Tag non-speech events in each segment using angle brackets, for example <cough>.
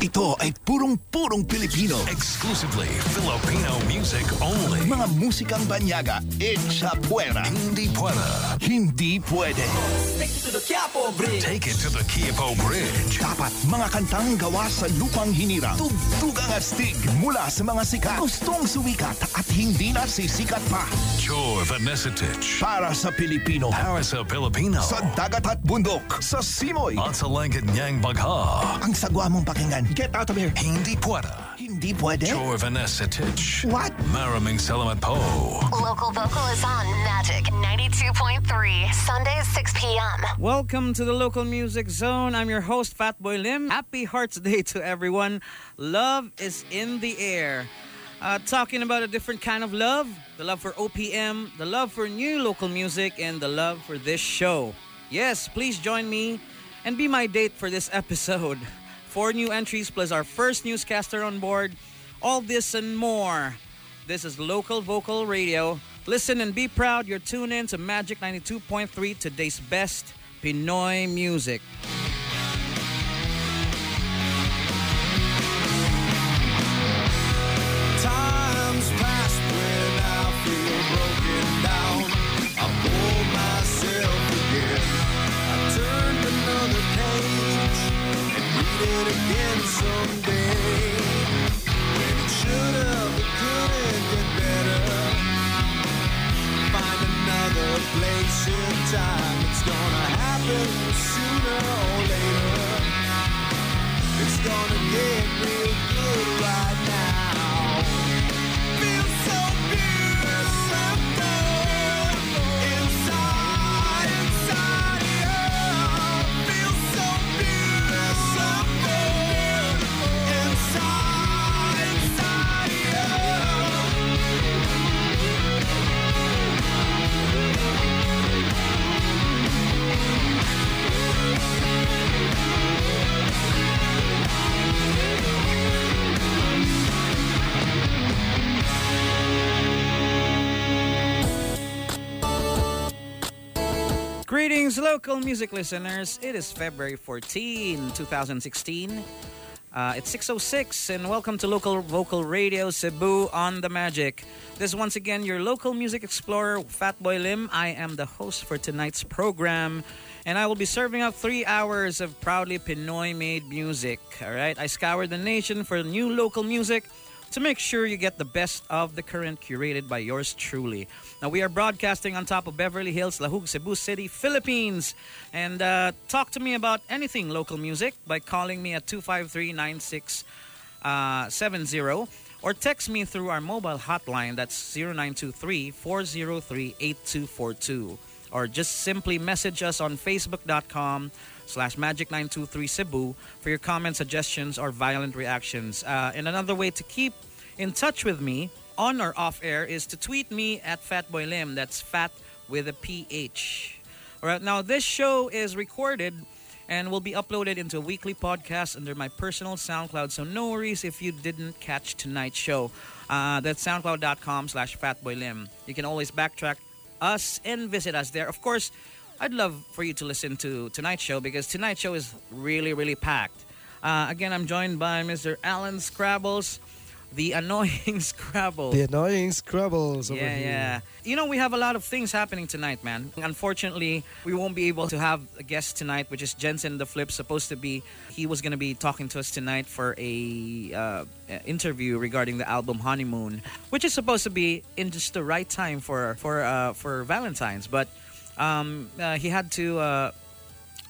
Ito ay purong-purong Pilipino. Exclusively Filipino music only. Mga musikang banyaga, echa puera. Hindi pwera. Hindi pwede. Take it to the Quiapo Bridge. Dapat mga kantang gawa sa lupang hinirang. Tugtugang astig mula sa mga sikat. Gustong sumikat at hindi na sisikat pa. Joe Vanessa Tich. Para sa Pilipino. Para sa Filipino. Sa dagat at bundok. Sa simoy. At sa langit niyang bagha. Ang sagwa mong pakinggan. Get out of here. Hindi pwera. Hindi pwede. Joe Vanessa Tich. What? Maraming salamat po. Local Vocal is on Magic 92.3, Sundays 6 p.m. Welcome to the local music zone. I'm your host, Phat Boy Lim. Happy Hearts Day to everyone. Love is in the air. Uh, talking about a different kind of love the love for OPM, the love for new local music, and the love for this show. Yes, please join me and be my date for this episode. <laughs> Four new entries plus our first newscaster on board. All this and more. This is Local Vocal Radio. Listen and be proud. You're tuned in to Magic 92.3, today's best Pinoy music. Again someday. When it should have, it couldn't get better. Find another place in time. It's gonna happen sooner or later. Greetings, local music listeners. It is February 14, 2016. Uh, it's 6.06 and welcome to Local Vocal Radio Cebu on the Magic. This is once again your local music explorer, Phat Boy Lim. I am the host for tonight's program and I will be serving up three hours of proudly Pinoy-made music. All right, I scour the nation for new local music to make sure you get the best of the current curated by yours truly. Now, we are broadcasting on top of Beverly Hills, Lahug, Cebu City, Philippines. And uh, talk to me about anything local music by calling me at 253 9670 or text me through our mobile hotline that's 0923 403 8242 or just simply message us on facebook.com slash magic923 Cebu for your comments, suggestions, or violent reactions. Uh, and another way to keep in touch with me on or off air is to tweet me at Phat Boy Lim. That's fat with a PH. All right, now this show is recorded and will be uploaded into a weekly podcast under my personal SoundCloud. So no worries if you didn't catch tonight's show. Uh, that's soundcloud.com slash phatboylim. You can always backtrack us and visit us there. Of course, I'd love for you to listen to tonight's show because tonight's show is really, really packed. Uh, again, I'm joined by Mr. Allan Scrabbles, the annoying <laughs> Scrabble. The annoying Scrabbles over yeah, here. yeah. You know, we have a lot of things happening tonight, man. Unfortunately, we won't be able to have a guest tonight, which is Jensen the Flip. Supposed to be, he was going to be talking to us tonight for a uh, interview regarding the album Honeymoon, which is supposed to be in just the right time for for uh, for Valentine's. But um, uh, he had to uh,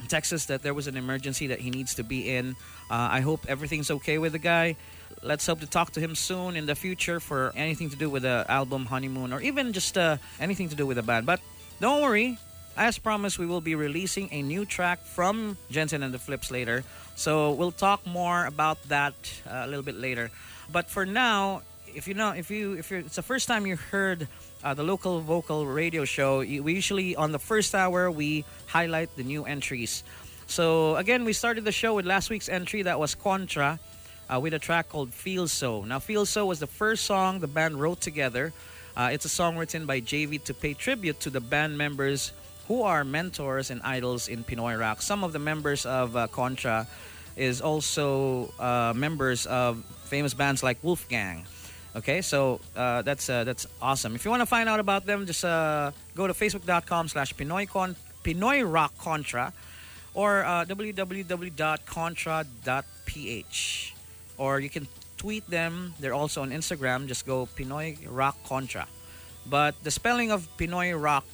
text us that there was an emergency that he needs to be in. Uh, I hope everything's okay with the guy. Let's hope to talk to him soon in the future for anything to do with the album Honeymoon or even just uh, anything to do with the band. But don't worry, as promised, we will be releasing a new track from Jensen and the Flips later. So we'll talk more about that uh, a little bit later. But for now, if you know, if you if you're, it's the first time you heard uh, the local vocal radio show, we usually on the first hour we highlight the new entries. So again, we started the show with last week's entry that was Kontra uh, with a track called Feel So. Now, Feel So was the first song the band wrote together. Uh, it's a song written by JV to pay tribute to the band members who are mentors and idols in Pinoy rock. Some of the members of uh, Kontra is also uh, members of famous bands like Wolfgang. Okay, so uh, that's uh, that's awesome. If you want to find out about them, just uh, go to facebook.com slash Pinoy, Pinoy Rock Kontra or uh, www.contra.ph. Or you can tweet them. They're also on Instagram. Just go Pinoy Rock Kontra. But the spelling of Pinoy Rock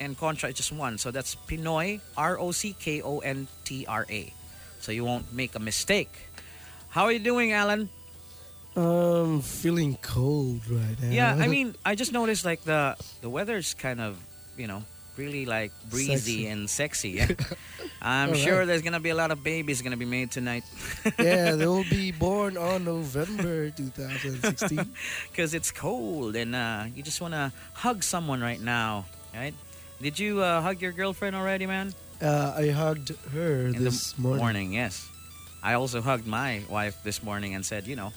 and Kontra is just one. So that's Pinoy, R O C K O N T R A. So you won't make a mistake. How are you doing, Allan? Um, feeling cold right now. Yeah, I <laughs> mean, I just noticed like the the weather's kind of, you know, really like breezy Sexy. and sexy. Yeah. <laughs> <laughs> I'm All sure right. there's gonna be a lot of babies gonna be made tonight <laughs> yeah, they will be born on November 2016. because it's cold and uh, you just wanna hug someone right now, right? Did you uh, hug your girlfriend already, man? Uh, I hugged her In this the morning. yes. I also hugged my wife this morning and said, you know,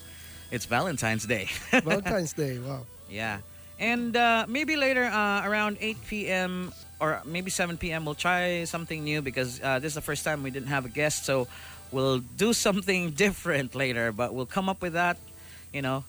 it's Valentine's Day. Valentine's Day. Wow. Yeah. And uh, maybe later uh, around 8 p.m. or maybe 7 p.m. we'll try something new because uh, this is the first time we didn't have a guest. So we'll do <laughs> something different later, but we'll come up with that, you know,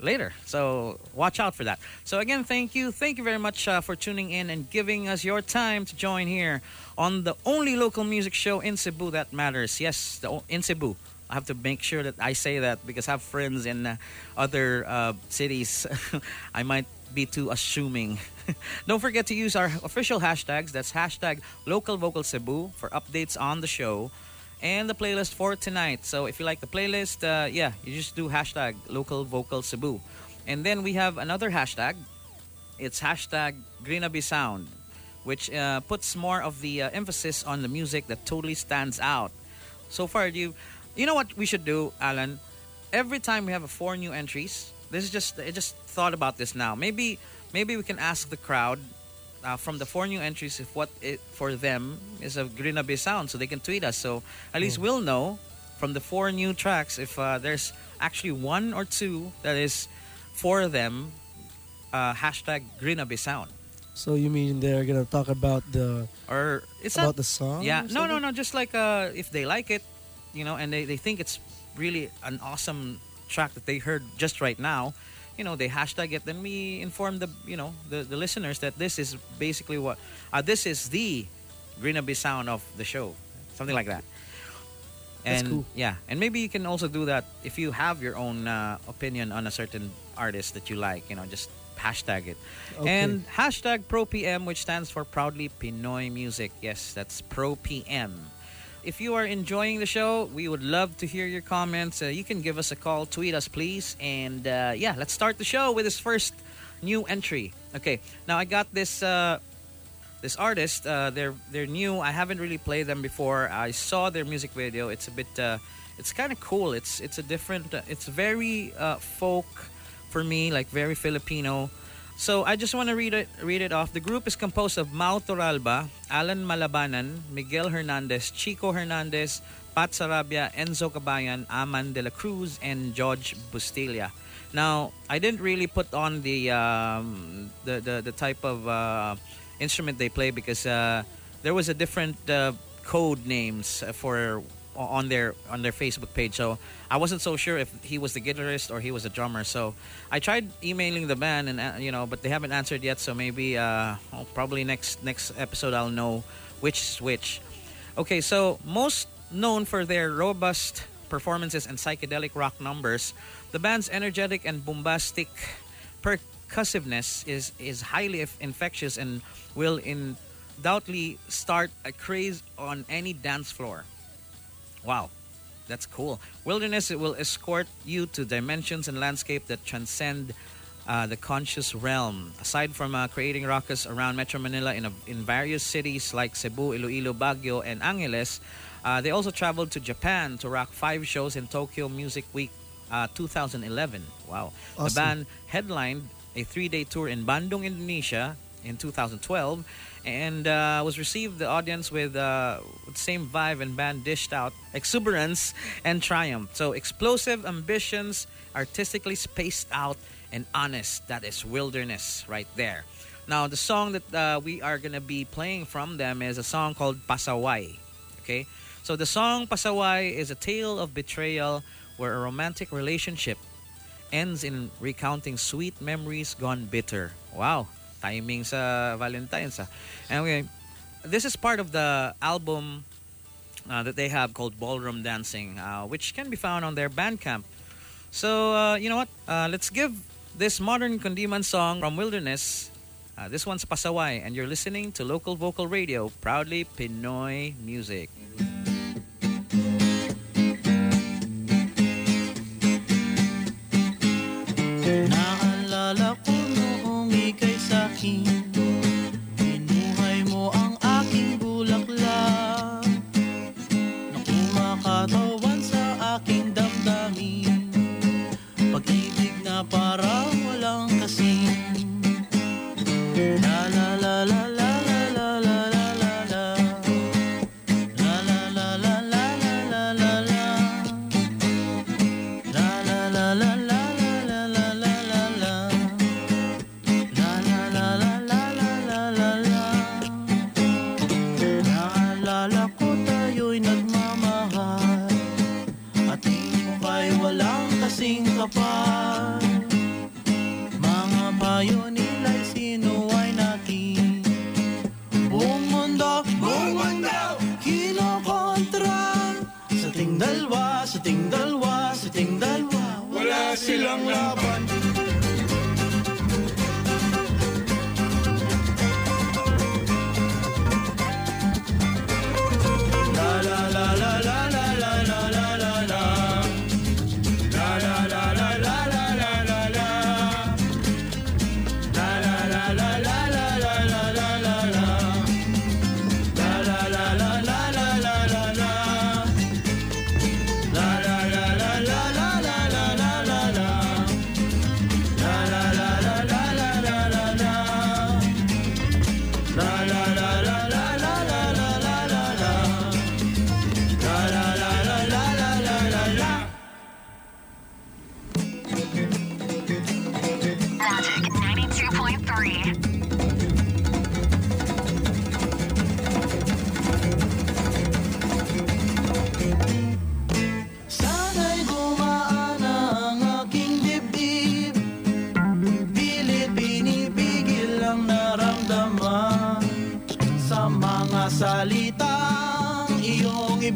later. So watch out for that. So again, thank you. Thank you very much uh, for tuning in and giving us your time to join here on the only local music show in Cebu that matters. Yes, the, in Cebu. I have to make sure that I say that because I have friends in uh, other uh, cities. <laughs> I might be too assuming. <laughs> Don't forget to use our official hashtags. That's hashtag local vocal Cebu for updates on the show and the playlist for tonight. So if you like the playlist, uh, yeah, you just do hashtag local vocal Cebu. And then we have another hashtag. It's hashtag Grinabe Sound, which uh, puts more of the uh, emphasis on the music that totally stands out. So far, you, you know what we should do, Allan? Every time we have a four new entries, this is just I just thought about this now. Maybe maybe we can ask the crowd uh, from the four new entries if what it, for them is a Grinabe sound, so they can tweet us. So at least we'll know from the four new tracks if uh, there's actually one or two that is for them. Uh, hashtag Grinabe sound. So you mean they're gonna talk about the Or it's about not the song? Yeah, no, no, no. Just like uh, if they like it, you know, and they, they think it's really an awesome track that they heard just right now, you know, they hashtag it. Then we inform the you know the, the listeners that this is basically what uh, this is the Grinabe sound of the show, something like that. That's And cool. yeah, and maybe you can also do that if you have your own uh, opinion on a certain artist that you like. You know, just hashtag it. Okay. And hashtag ProPM, which stands for Proudly Pinoy Music. Yes, that's ProPM. If you are enjoying the show, we would love to hear your comments. Uh, you can give us a call, tweet us, please. And uh, yeah, let's start the show with this first new entry. Okay, now I got this. Uh, this artist, uh, they're they're new. I haven't really played them before. I saw their music video. It's a bit, uh, it's kind of cool. It's it's a different. It's very uh, folk for me, like very Filipino. So I just want to read it read it off. The group is composed of Mau Toralba, Alan Malabanan, Miguel Hernandez, Chico Hernandez, Pat Sarabia, Enzo Cabayan, Aman de la Cruz, and George Bustillia. Now, I didn't really put on the um, the, the the type of uh, instrument they play because uh, there was a different uh, code names for on their on their Facebook page. So I wasn't so sure if he was the guitarist or he was a drummer. So I tried emailing the band and uh, you know, but they haven't answered yet. So maybe uh, well, probably next next episode I'll know which is which. Okay, so most known for their robust performances and psychedelic rock numbers, the band's energetic and bombastic percussiveness is is highly infectious and will undoubtedly start a craze on any dance floor. Wow, that's cool. Wilderness it will escort you to dimensions and landscape that transcend uh, the conscious realm. Aside from uh, creating rockets around Metro Manila in, a, in various cities like Cebu, Iloilo, Baguio, and Angeles, uh, they also traveled to Japan to rock five shows in Tokyo Music Week uh, 2011. Wow. The band headlined a three-day tour in Bandung, Indonesia in 2012 and uh, was received the audience with uh, same vibe and band dished out exuberance and triumph. So explosive ambitions, artistically spaced out and honest. That is wilderness right there. Now the song that uh, we are gonna be playing from them is a song called Pasaway. Okay, so the song Pasaway is a tale of betrayal where a romantic relationship ends in recounting sweet memories gone bitter. Wow timing sa Valentine's. Ah. Anyway, this is part of the album uh, that they have called Ballroom Dancing, uh, which can be found on their Bandcamp. So, uh, you know what? Uh, let's give this modern Kundiman song from Wilderness. Uh, this one's Pasaway, and you're listening to Local Vocal Radio, proudly Pinoy music. You.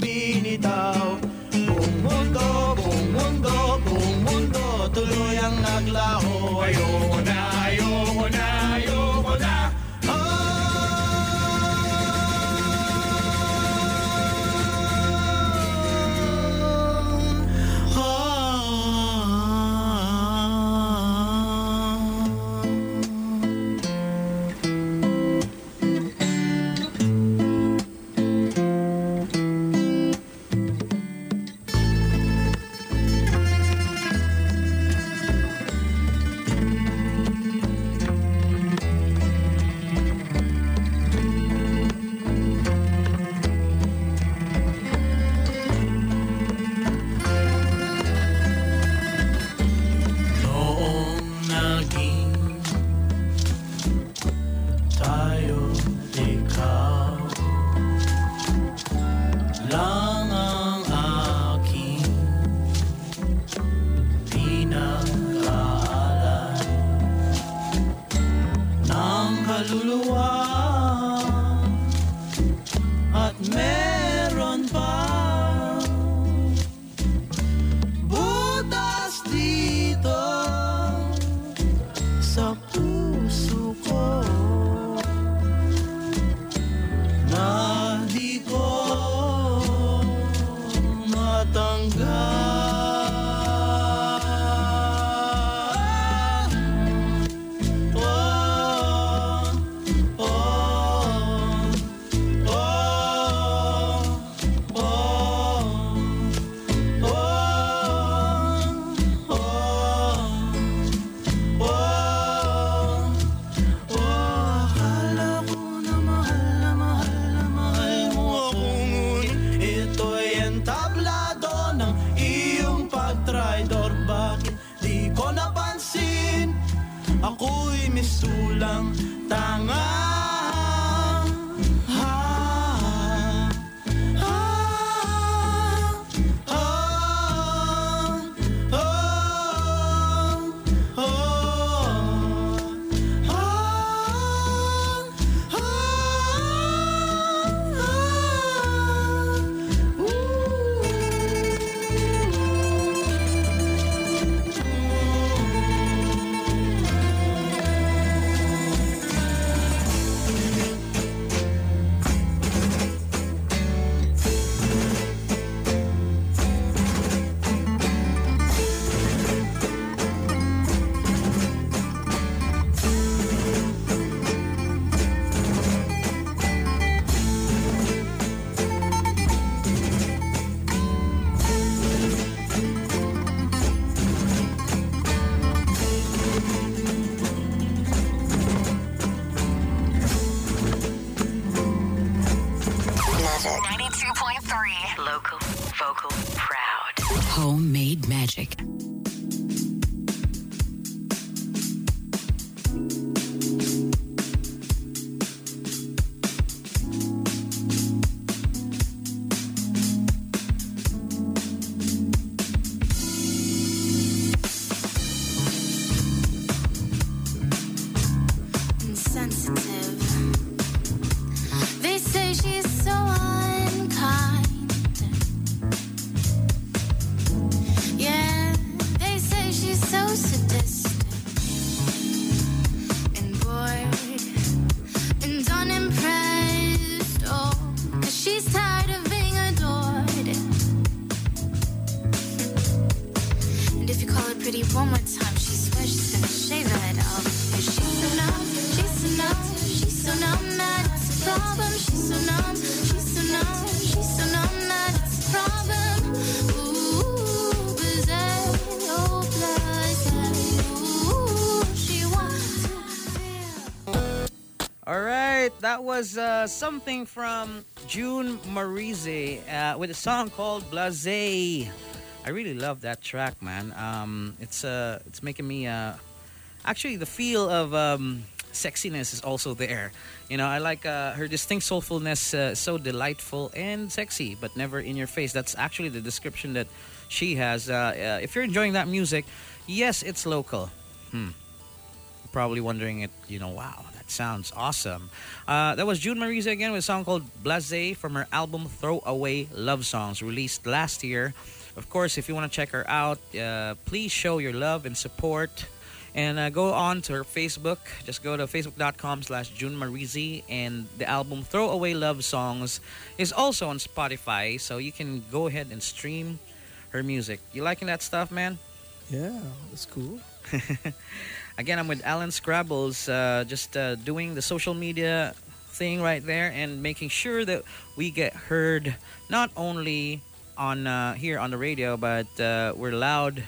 tinita 92.3. Local, vocal, proud. Homemade magic. Something from June Marieezy uh, with a song called Blase. I really love that track, man. Um, it's uh, it's making me uh, actually the feel of um, sexiness is also there. You know, I like uh, her distinct soulfulness, uh, so delightful and sexy, but never in your face. That's actually the description that she has. Uh, uh, if you're enjoying that music, yes, it's local. Hmm probably wondering it you know wow that sounds awesome. Uh, that was june marieezy again with a song called blase from her album throw away love songs released last year. Of course if you want to check her out uh, please show your love and support. And uh, go on to her facebook. Just go to facebook.com slash june marieezy and the album throw away love songs is also on spotify so you can go ahead and stream her music. You liking that stuff man? Yeah, it's cool. <laughs> Again, I'm with Allan Scrabbles, uh, just uh, doing the social media thing right there and making sure that we get heard not only on uh, here on the radio, but uh, we're loud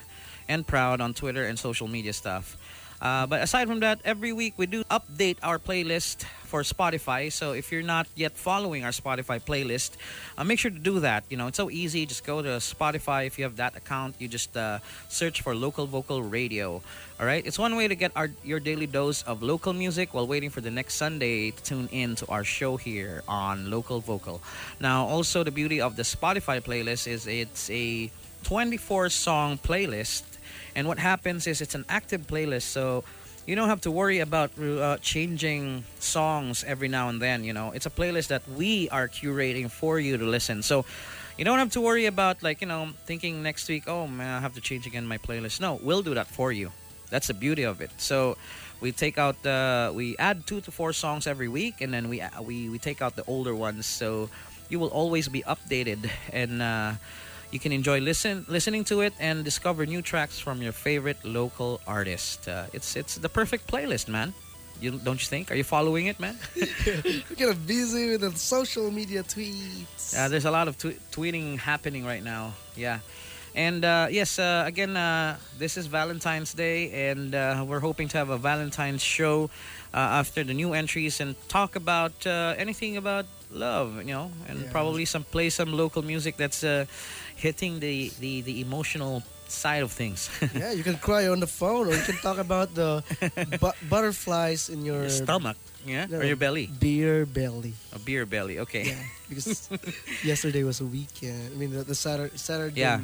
and proud on Twitter and social media stuff. Uh, but aside from that, every week we do update our playlist for Spotify. So if you're not yet following our Spotify playlist, uh, make sure to do that. You know, it's so easy. Just go to Spotify. If you have that account, you just uh, search for Local Vocal Radio. All right, it's one way to get our your daily dose of local music while waiting for the next Sunday to tune in to our show here on Local Vocal. Now, also the beauty of the Spotify playlist is it's a 24 song playlist, and what happens is it's an active playlist, so you don't have to worry about uh, changing songs every now and then. You know, it's a playlist that we are curating for you to listen. So. You don't have to worry about like you know thinking next week. Oh man, I have to change again my playlist. No, we'll do that for you. That's the beauty of it. So we take out uh, we add two to four songs every week, and then we uh, we we take out the older ones. So you will always be updated, and uh, you can enjoy listen listening to it and discover new tracks from your favorite local artist. Uh, it's it's the perfect playlist, man. You don't you think? Are you following it, man? <laughs> We're of busy with the social media tweets. Uh, there's a lot of tw- tweeting happening right now. Yeah. And uh, yes, uh, again, uh, this is Valentine's Day, and uh, we're hoping to have a Valentine's show uh, after the new entries and talk about uh, anything about love, you know, and Yeah. probably some play some local music that's uh, hitting the, the, the emotional side of things. <laughs> yeah, you can cry on the phone, or you can talk about the bu- butterflies in your, your stomach, yeah, No, or your belly, beer belly. a beer belly. Okay. Yeah, <laughs> because yesterday was a weekend. I mean, the, the Saturday, Saturday Yeah.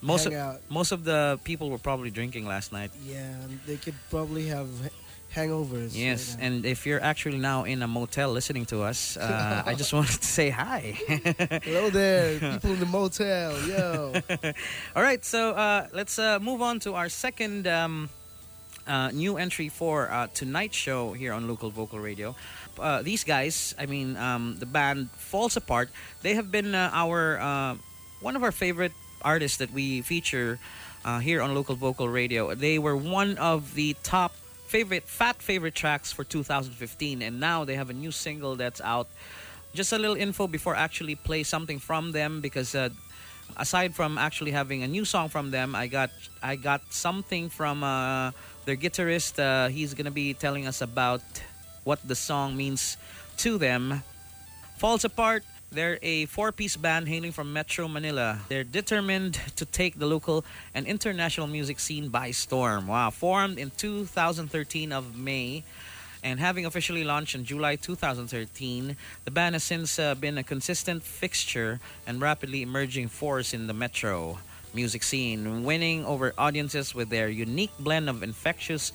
Most of, most of the people were probably drinking last night. Yeah, they could probably have hangovers. Yes, right and if you're actually now in a motel listening to us, uh, <laughs> I just wanted to say hi. <laughs> hello there, people in the motel. Yo, <laughs> All right, so uh, let's uh, move on to our second um, uh, new entry for uh, tonight's show here on Local Vocal Radio. Uh, these guys, I mean, um, the band False Apart, they have been uh, our uh, one of our favorite artists that we feature uh, here on Local Vocal Radio. They were one of the top favorite, fat favorite tracks for 2015, and now they have a new single that's out. Just a little info before I actually play something from them because uh, aside from actually having a new song from them, I got I got something from uh, their guitarist. Uh, he's gonna be telling us about what the song means to them. False Apart. They're a four-piece band hailing from Metro Manila. They're determined to take the local and international music scene by storm. Wow, formed in 2013 of May and having officially launched in July 2013, the band has since uh, been a consistent fixture and rapidly emerging force in the metro music scene, winning over audiences with their unique blend of infectious,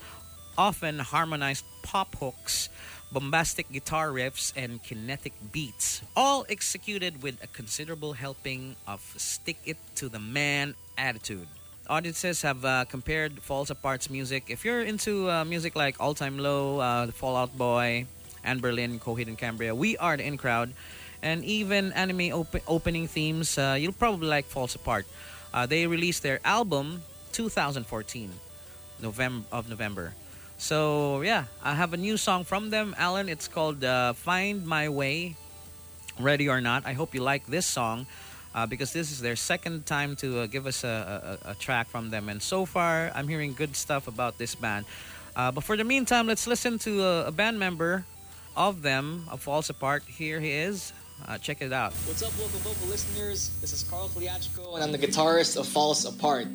often harmonized pop hooks, bombastic guitar riffs, and kinetic beats, all executed with a considerable helping of stick it to the man attitude. Audiences have uh, compared False Apart's music. If you're into uh, music like All Time Low, uh, The Fallout Boy, and Berlin, Coheed and Cambria, We Are the In Crowd, and even anime op- opening themes, uh, you'll probably like False Apart. Uh, they released their album 2014, November of November. So yeah, I have a new song from them, Allan. It's called uh, "Find My Way." Ready or not, I hope you like this song uh, because this is their second time to uh, give us a, a, a track from them, and so far I'm hearing good stuff about this band. Uh, but for the meantime, let's listen to a, a band member of them, of False Apart. Here he is. Uh, check it out. What's up, local vocal listeners? This is Carl Kliachko, and I'm the guitarist of False Apart.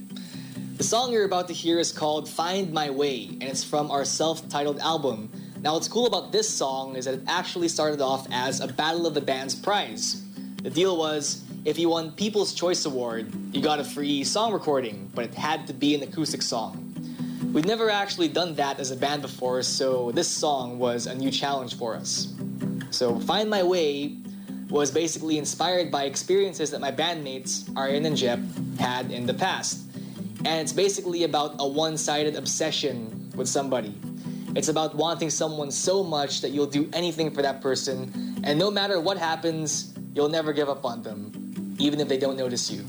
The song you're about to hear is called Find My Way, and it's from our self titled album. Now, what's cool about this song is that it actually started off as a Battle of the Bands prize. The deal was if you won People's Choice Award, you got a free song recording, but it had to be an acoustic song. We'd never actually done that as a band before, so this song was a new challenge for us. So, Find My Way was basically inspired by experiences that my bandmates, Aryan and Jep, had in the past. And it's basically about a one sided obsession with somebody. It's about wanting someone so much that you'll do anything for that person, and no matter what happens, you'll never give up on them, even if they don't notice you.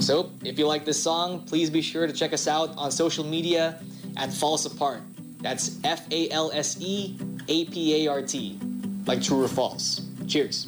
So, if you like this song, please be sure to check us out on social media at False Apart. That's F A L S E A P A R T, like true or false. Cheers.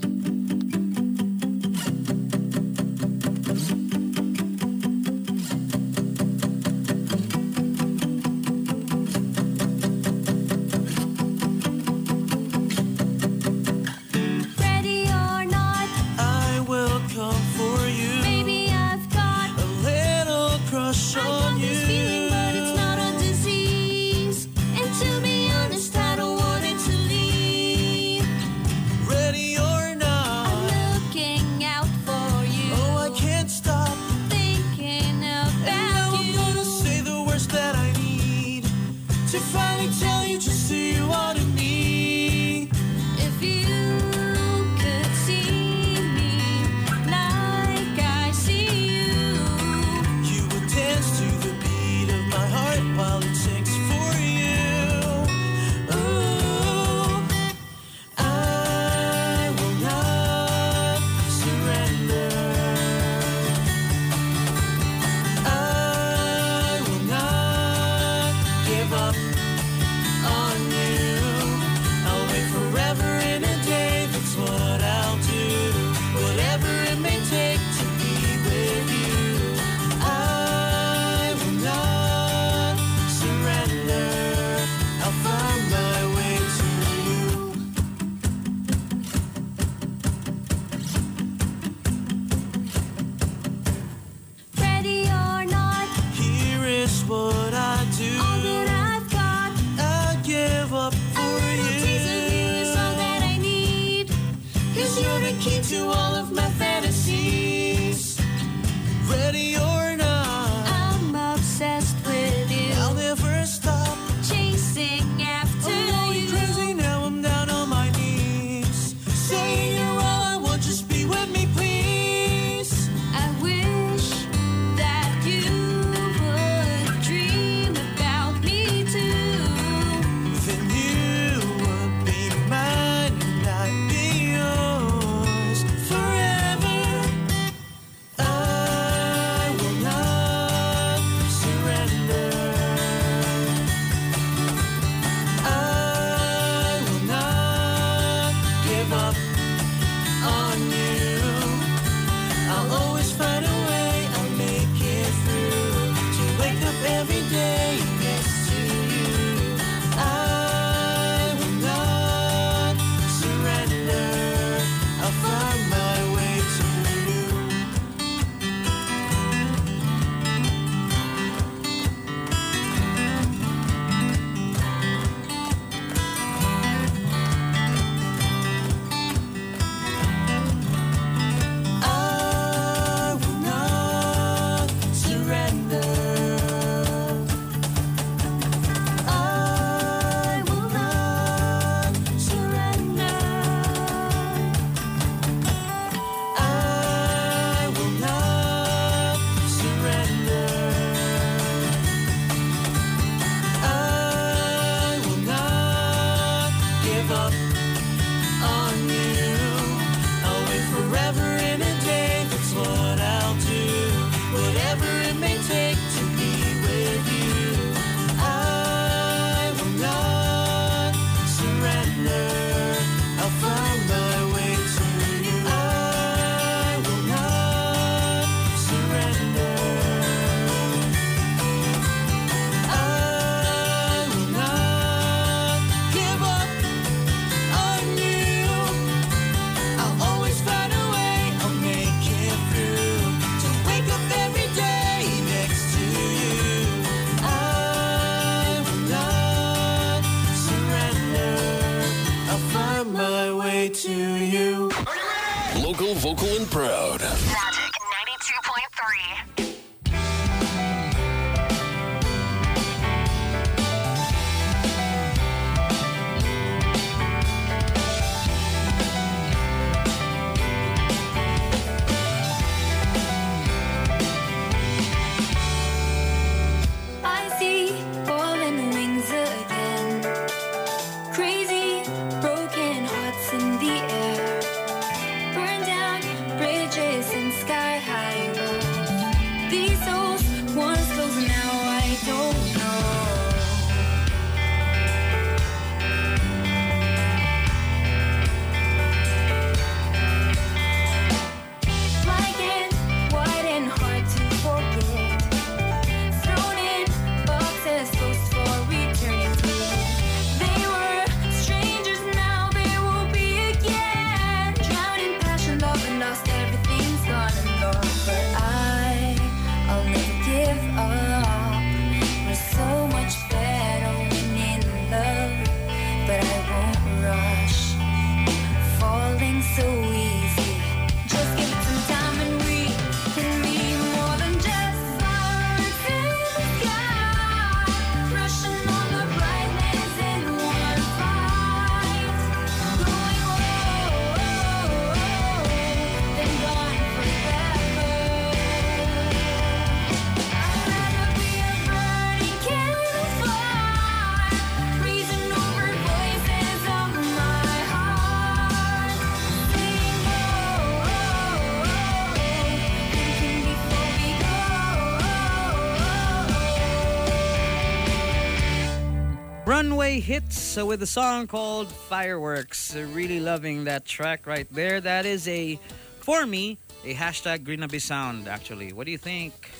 Hits with a song called Fireworks. Really loving that track right there. That is a, for me, a hashtag Grinabe sound, actually. What do you think?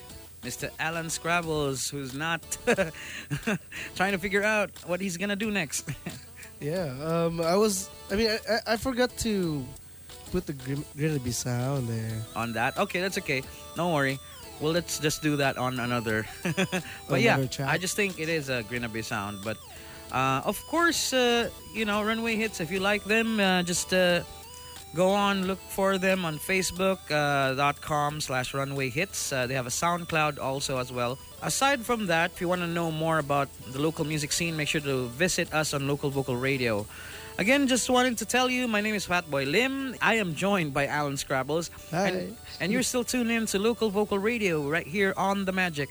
Mr. Allan Scrabbles, who's not <laughs> trying to figure out what he's gonna do next. <laughs> Yeah, um, I was. I mean, I, I, forgot to put the Grinabe sound there. on that. Okay, that's okay. Don't worry. Well, let's just do that on another. <laughs> but yeah, track. I just think it is a Grinabe sound. But uh, of course, uh, you know, Runway Hits. If you like them, uh, just uh, go on look for them on Facebook.com uh, slash Runway Hits. Uh, they have a SoundCloud also as well. Aside from that, if you want to know more about the local music scene, make sure to visit us on Local Vocal Radio. Again, just wanted to tell you, my name is Phat Boy Lim. I am joined by Allan Scrabbles. Hi. And, and you're still tuned in to Local Vocal Radio right here on The Magic.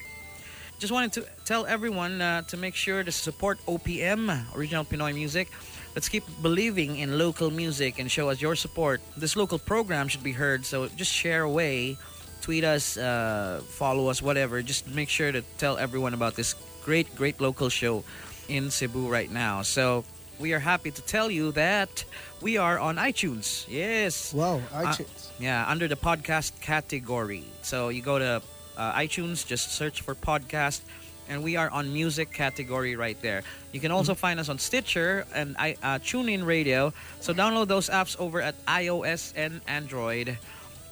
Just wanted to tell everyone uh, to make sure to support OPM, Original Pinoy Music. Let's keep believing in local music and show us your support. This local program should be heard, so just share away, tweet us, uh, follow us, whatever. Just make sure to tell everyone about this great, great local show in Cebu right now. So we are happy to tell you that we are on iTunes. Yes. Wow, Uh, iTunes. yeah, under the podcast category. So you go to uh, iTunes, just search for podcast, and we are on music category right there. You can also find us on Stitcher and I, uh, TuneIn Radio. So download those apps over at iOS and Android.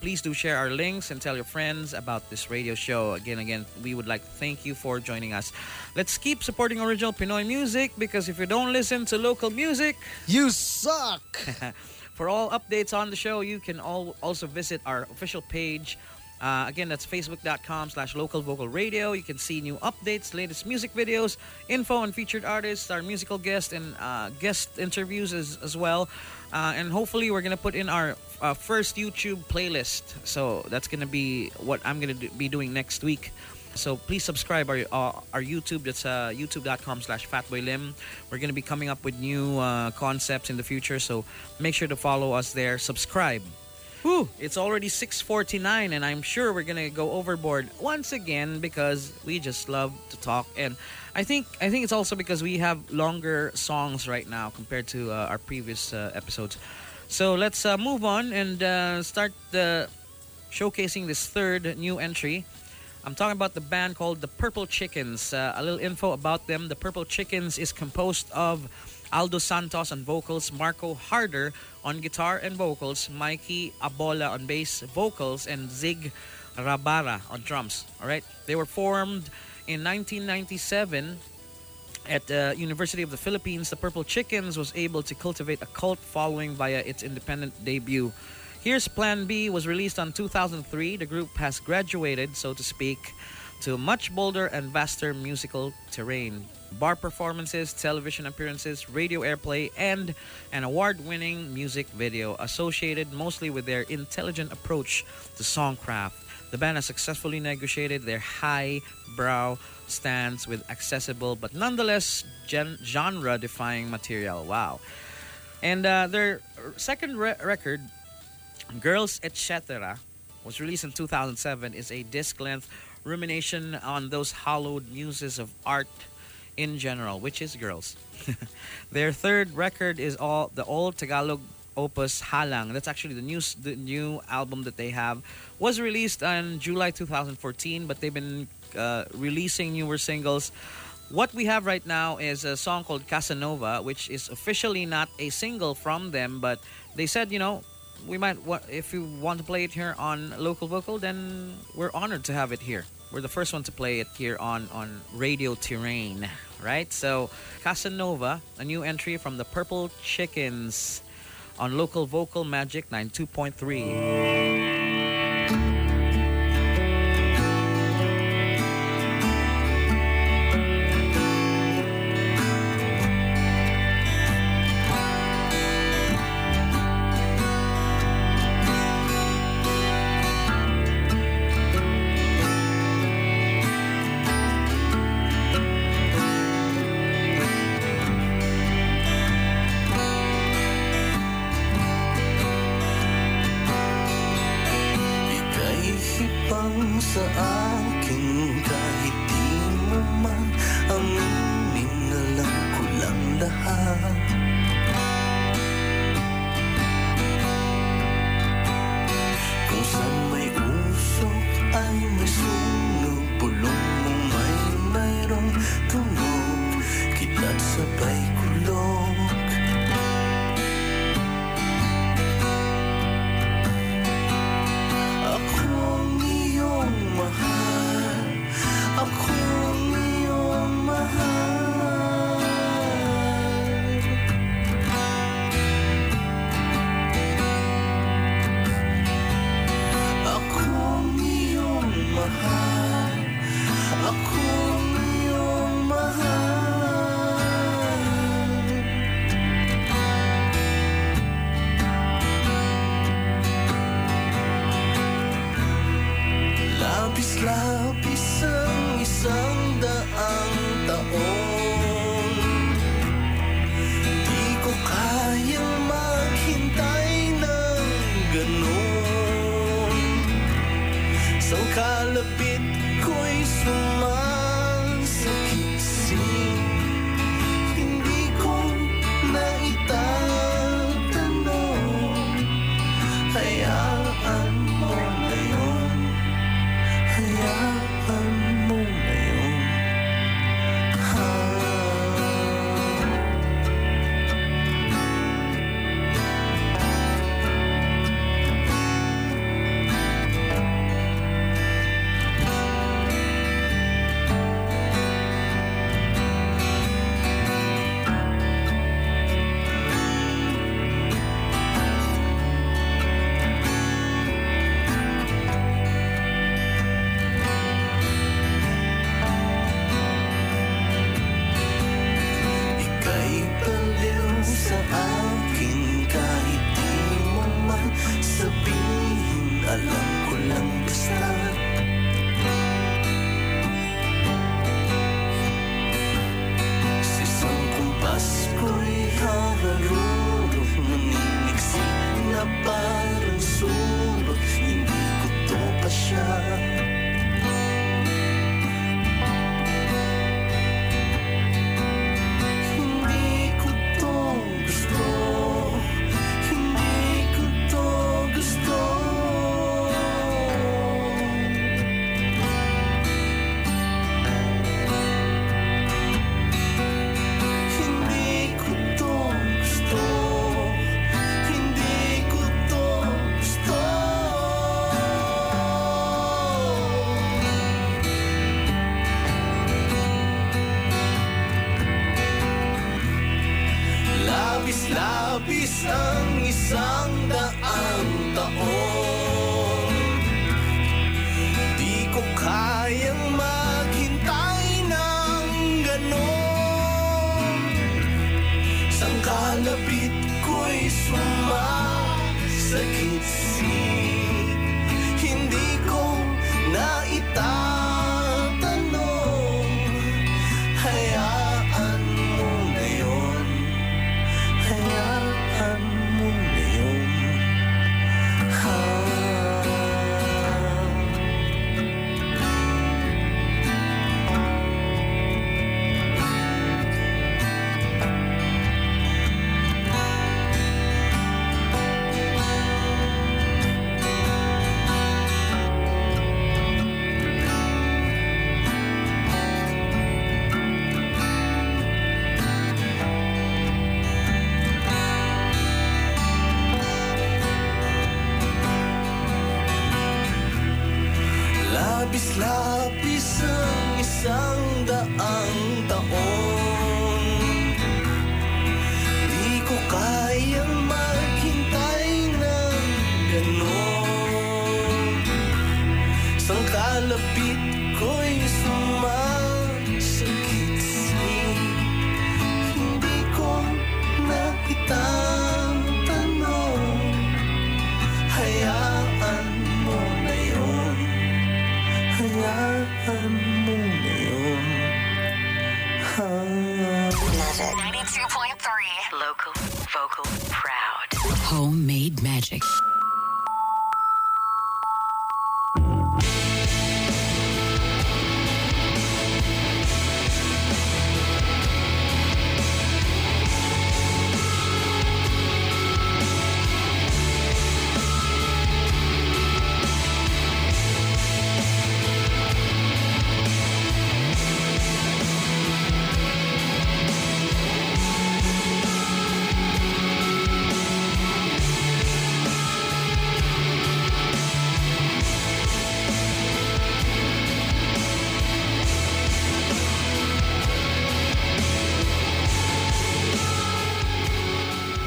Please do share our links and tell your friends about this radio show. Again, again, we would like to thank you for joining us. Let's keep supporting original Pinoy music because if you don't listen to local music, you suck. <laughs> for all updates on the show, you can all also visit our official page. Uh, again, that's facebook.com slash local vocal radio. You can see new updates, latest music videos, info on featured artists, our musical guests, and uh, guest interviews as, as well. Uh, and hopefully, we're going to put in our uh, first YouTube playlist. So that's going to be what I'm going to do, be doing next week. So please subscribe our uh, our YouTube. That's uh, youtube.com slash phatboylim. We're going to be coming up with new uh, concepts in the future. So make sure to follow us there. Subscribe. Whew, it's already 6:49 and I'm sure we're going to go overboard once again because we just love to talk and I think I think it's also because we have longer songs right now compared to uh, our previous uh, episodes. So let's uh, move on and uh, start the showcasing this third new entry. I'm talking about the band called the Purple Chickens. Uh, a little info about them. The Purple Chickens is composed of Aldo Santos on vocals, Marco Harder on guitar and vocals, Mikey Abola on bass vocals, and Zig Rabara on drums. All right, they were formed in 1997 at the University of the Philippines. The Purple Chickens was able to cultivate a cult following via its independent debut. Here's Plan B was released on 2003. The group has graduated, so to speak, to much bolder and vaster musical terrain. Bar performances, television appearances, radio airplay, and an award-winning music video associated mostly with their intelligent approach to songcraft. The band has successfully negotiated their high-brow stance with accessible but nonetheless gen- genre-defying material. Wow. And uh, their second re- record, Girls Etc., was released in 2007, is a disc-length rumination on those hallowed muses of art in general, which is girls. <laughs> Their third record is all the old Tagalog opus Halang. That's actually the new the new album that they have. Was released on July 2014, but they've been uh, releasing newer singles. What we have right now is a song called Casanova, which is officially not a single from them, but they said, you know, we might if you want to play it here on local vocal, then we're honored to have it here. We're the first one to play it here on on Radio Terrain, right? So Casanova, a new entry from the Purple Chickens on local vocal Magic 92.3.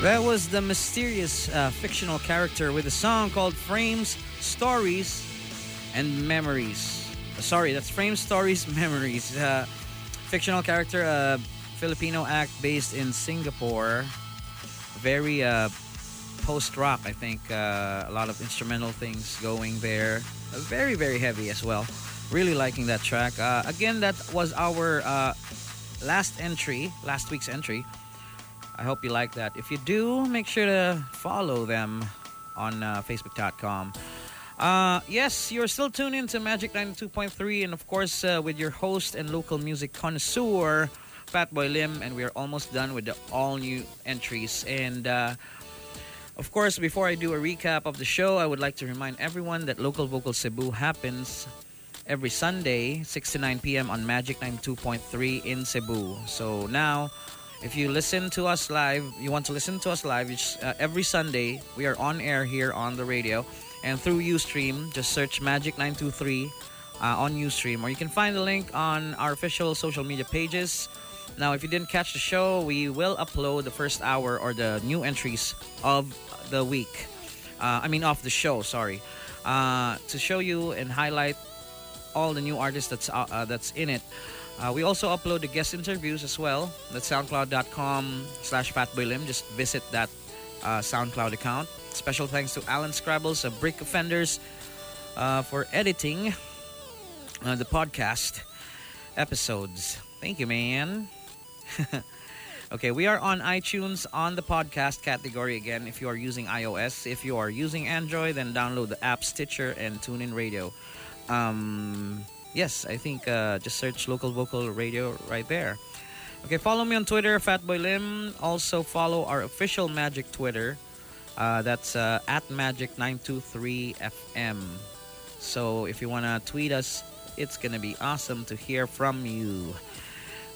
That was the mysterious uh, fictional character with a song called Frames, Stories, and Memories. Uh, sorry, that's Frames, Stories, <laughs> Memories. Uh, fictional character, uh, Filipino act based in Singapore. Very uh, post rock, I think. A lot of instrumental things going there. Very, very heavy as well. Really liking that track. Again, that was our last entry, last week's entry. I hope you like that. If you do, make sure to follow them on uh, Facebook.com. Uh, yes, you're still tuned in to Magic 92.3, and of course, uh, with your host and local music connoisseur, Phat Boy Lim, and we are almost done with the all new entries. And uh, of course, before I do a recap of the show, I would like to remind everyone that Local Vocal Cebu happens every Sunday, 6 to 9 p.m. on Magic 92.3 in Cebu. So now, if you listen to us live, you want to listen to us live, uh, every Sunday, we are on air here on the radio. And through Ustream, just search Magic 923 uh, on Ustream, or you can find the link on our official social media pages. Now, if you didn't catch the show, we will upload the first hour or the new entries of the week. Uh, I mean, of the show, sorry. Uh, to show you and highlight all the new artists that's uh, uh, that's in it. Uh, we also upload the guest interviews as well. That's soundcloud.com slash phatboylim. Just visit that uh, SoundCloud account. Special thanks to Allan Scrabbles of Break Offenders uh, for editing uh, the podcast episodes. Thank you, man. <laughs> okay, we are on iTunes on the podcast category again if you are using iOS. If you are using Android, then download the app Stitcher and TuneIn Radio. Um, yes, I think uh, just search local vocal radio right there. Okay, follow me on Twitter, Phat Boy Lim. Also follow our official Magic Twitter. Uh, that's uh, at Magic923FM. So if you want to tweet us, it's to be awesome to hear from you.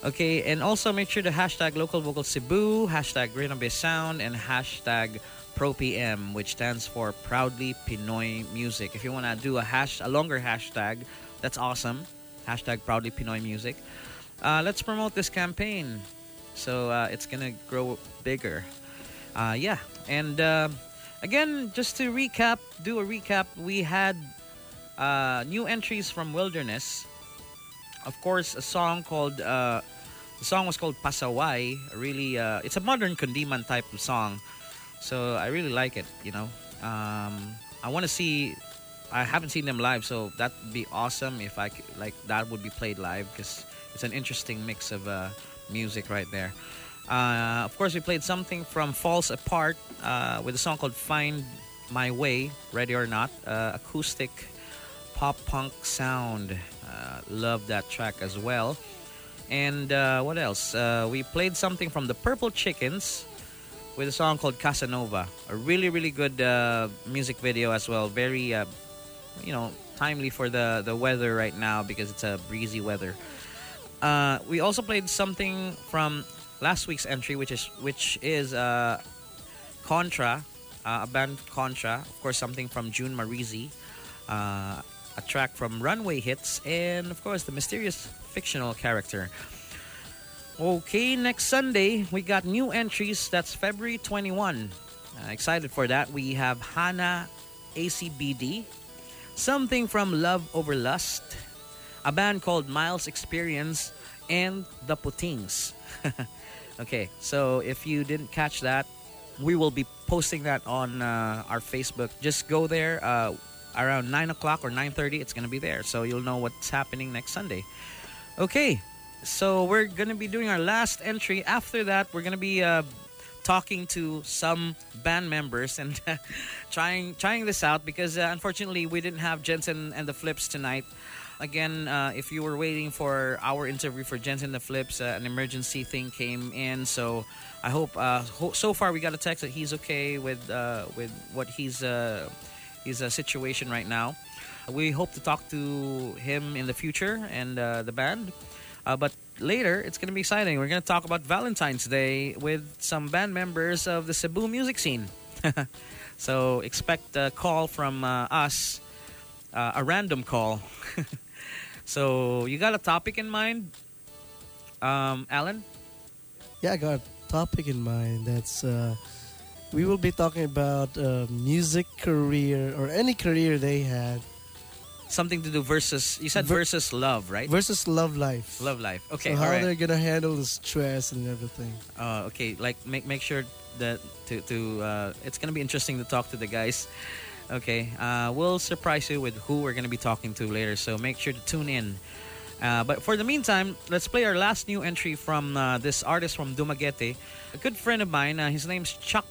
Okay, and also make sure to hashtag local vocal Cebu, hashtag Grinabe Sound, and hashtag ProPM, which stands for Proudly Pinoy Music. If you want to do a hash, a longer hashtag, that's awesome. Hashtag Proudly Pinoy Music. Uh, let's promote this campaign, so uh, it's gonna grow bigger. Uh, yeah, and uh, again, just to recap, do a recap. We had uh, new entries from Wilderness. Of course, a song called uh, the song was called Pasaway. Really, it's a modern Kundiman type of song, so I really like it. You know, um, I want to see. I haven't seen them live, so that'd be awesome if I could, like that would be played live because it's an interesting mix of uh, music right there. Uh, of course, we played something from False Apart uh, with a song called Find My Way, Ready or Not, uh, acoustic pop punk sound. Uh, love that track as well. And uh, what else? We played something from the Purple Chickens with a song called Casanova. A really, really good music video as well. Very, you know, timely for the, the weather right now because it's a breezy weather. Uh, we also played something from last week's entry, which is which is uh, Kontra, uh, a band Kontra. Of course, something from June Marieezy, uh, a track from Runway Hits, and of course the mysterious fictional character. Okay, next Sunday we got new entries. That's February 21. Uh, excited for that. We have Hana ACBD, something from Love Over Lust, a band called Miles Experience, and The Putings. <laughs> okay, so if you didn't catch that, we will be posting that on uh, our Facebook. Just go there uh, around 9 o'clock or 9.30. It's going to be there, so you'll know what's happening next Sunday. Okay, so we're going to be doing our last entry. After that, we're going to be uh, talking to some band members and <laughs> trying trying this out because uh, unfortunately we didn't have Jensen and the Flips tonight. Again, uh, if you were waiting for our interview for Jensen and the Flips, uh, an emergency thing came in. So I hope ho- so far we got a text that he's okay with with what he's his uh, situation right now. We hope to talk to him in the future and uh, the band. Uh, but later, it's going to be exciting. We're going to talk about Valentine's Day with some band members of the Cebu music scene. <laughs> so expect a call from uh, us, uh, a random call. <laughs> so you got a topic in mind, um, Allan? Yeah, I got a topic in mind that's uh, we will be talking about uh, music career or any career they had Something to do versus you said Ver- versus love, right? versus love life. love life. Okay, so how right. they're gonna handle the stress and everything. Uh, okay, like make make sure that to to uh, it's gonna be interesting to talk to the guys. Okay, uh, we'll surprise you with who we're gonna be talking to later, so make sure to tune in. Uh, but for the meantime, let's play our last new entry from uh, this artist from Dumaguete, a good friend of mine. Uh, his name's Chuck,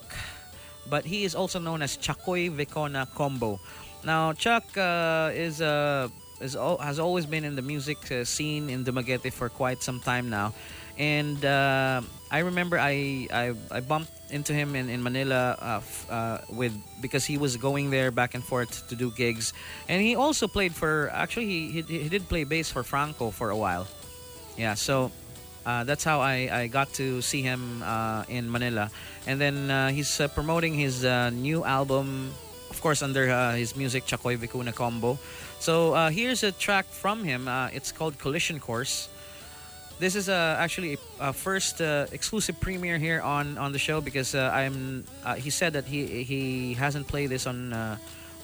but he is also known as Chuckoy Vicuña Combo. Now, Chuck uh, is uh, is has always been in the music uh, scene in Dumaguete for quite some time now, and uh, I remember I, I I bumped into him in in Manila uh, f- uh, with because he was going there back and forth to do gigs, and he also played for actually he he, he did play bass for Franco for a while, yeah. So uh, that's how I, I got to see him in Manila. And then he's promoting his new album, of course, under uh, his music, Chuckoy Vicuña Combo. So uh, here's a track from him. Uh, it's called Collision Course. This is uh, actually a, first uh, exclusive premiere here on, on the show because uh, I'm. He said that he he hasn't played this on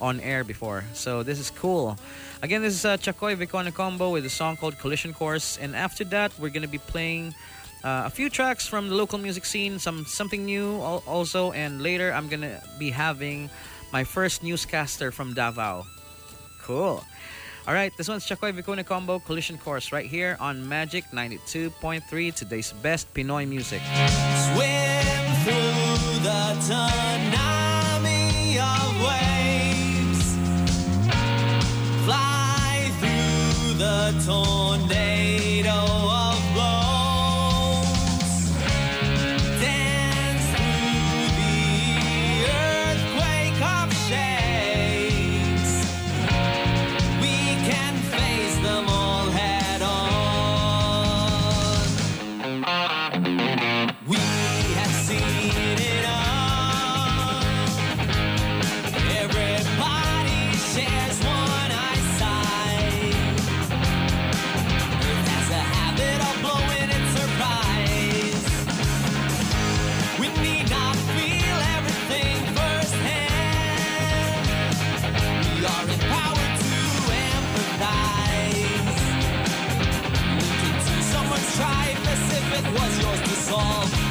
on air before, so this is cool. Again, this is uh, Chuckoy Vicuña Combo with a song called Collision Course, and after that, we're gonna be playing uh, a few tracks from the local music scene, some something new also, and later I'm gonna be having my first newscaster from Davao. Cool. All right, this one's Chuckoy Vicuña Combo Collision Course right here on Magic 92.3, today's best Pinoy music. Swim through the tsunami of waves. Fly through the tornado yours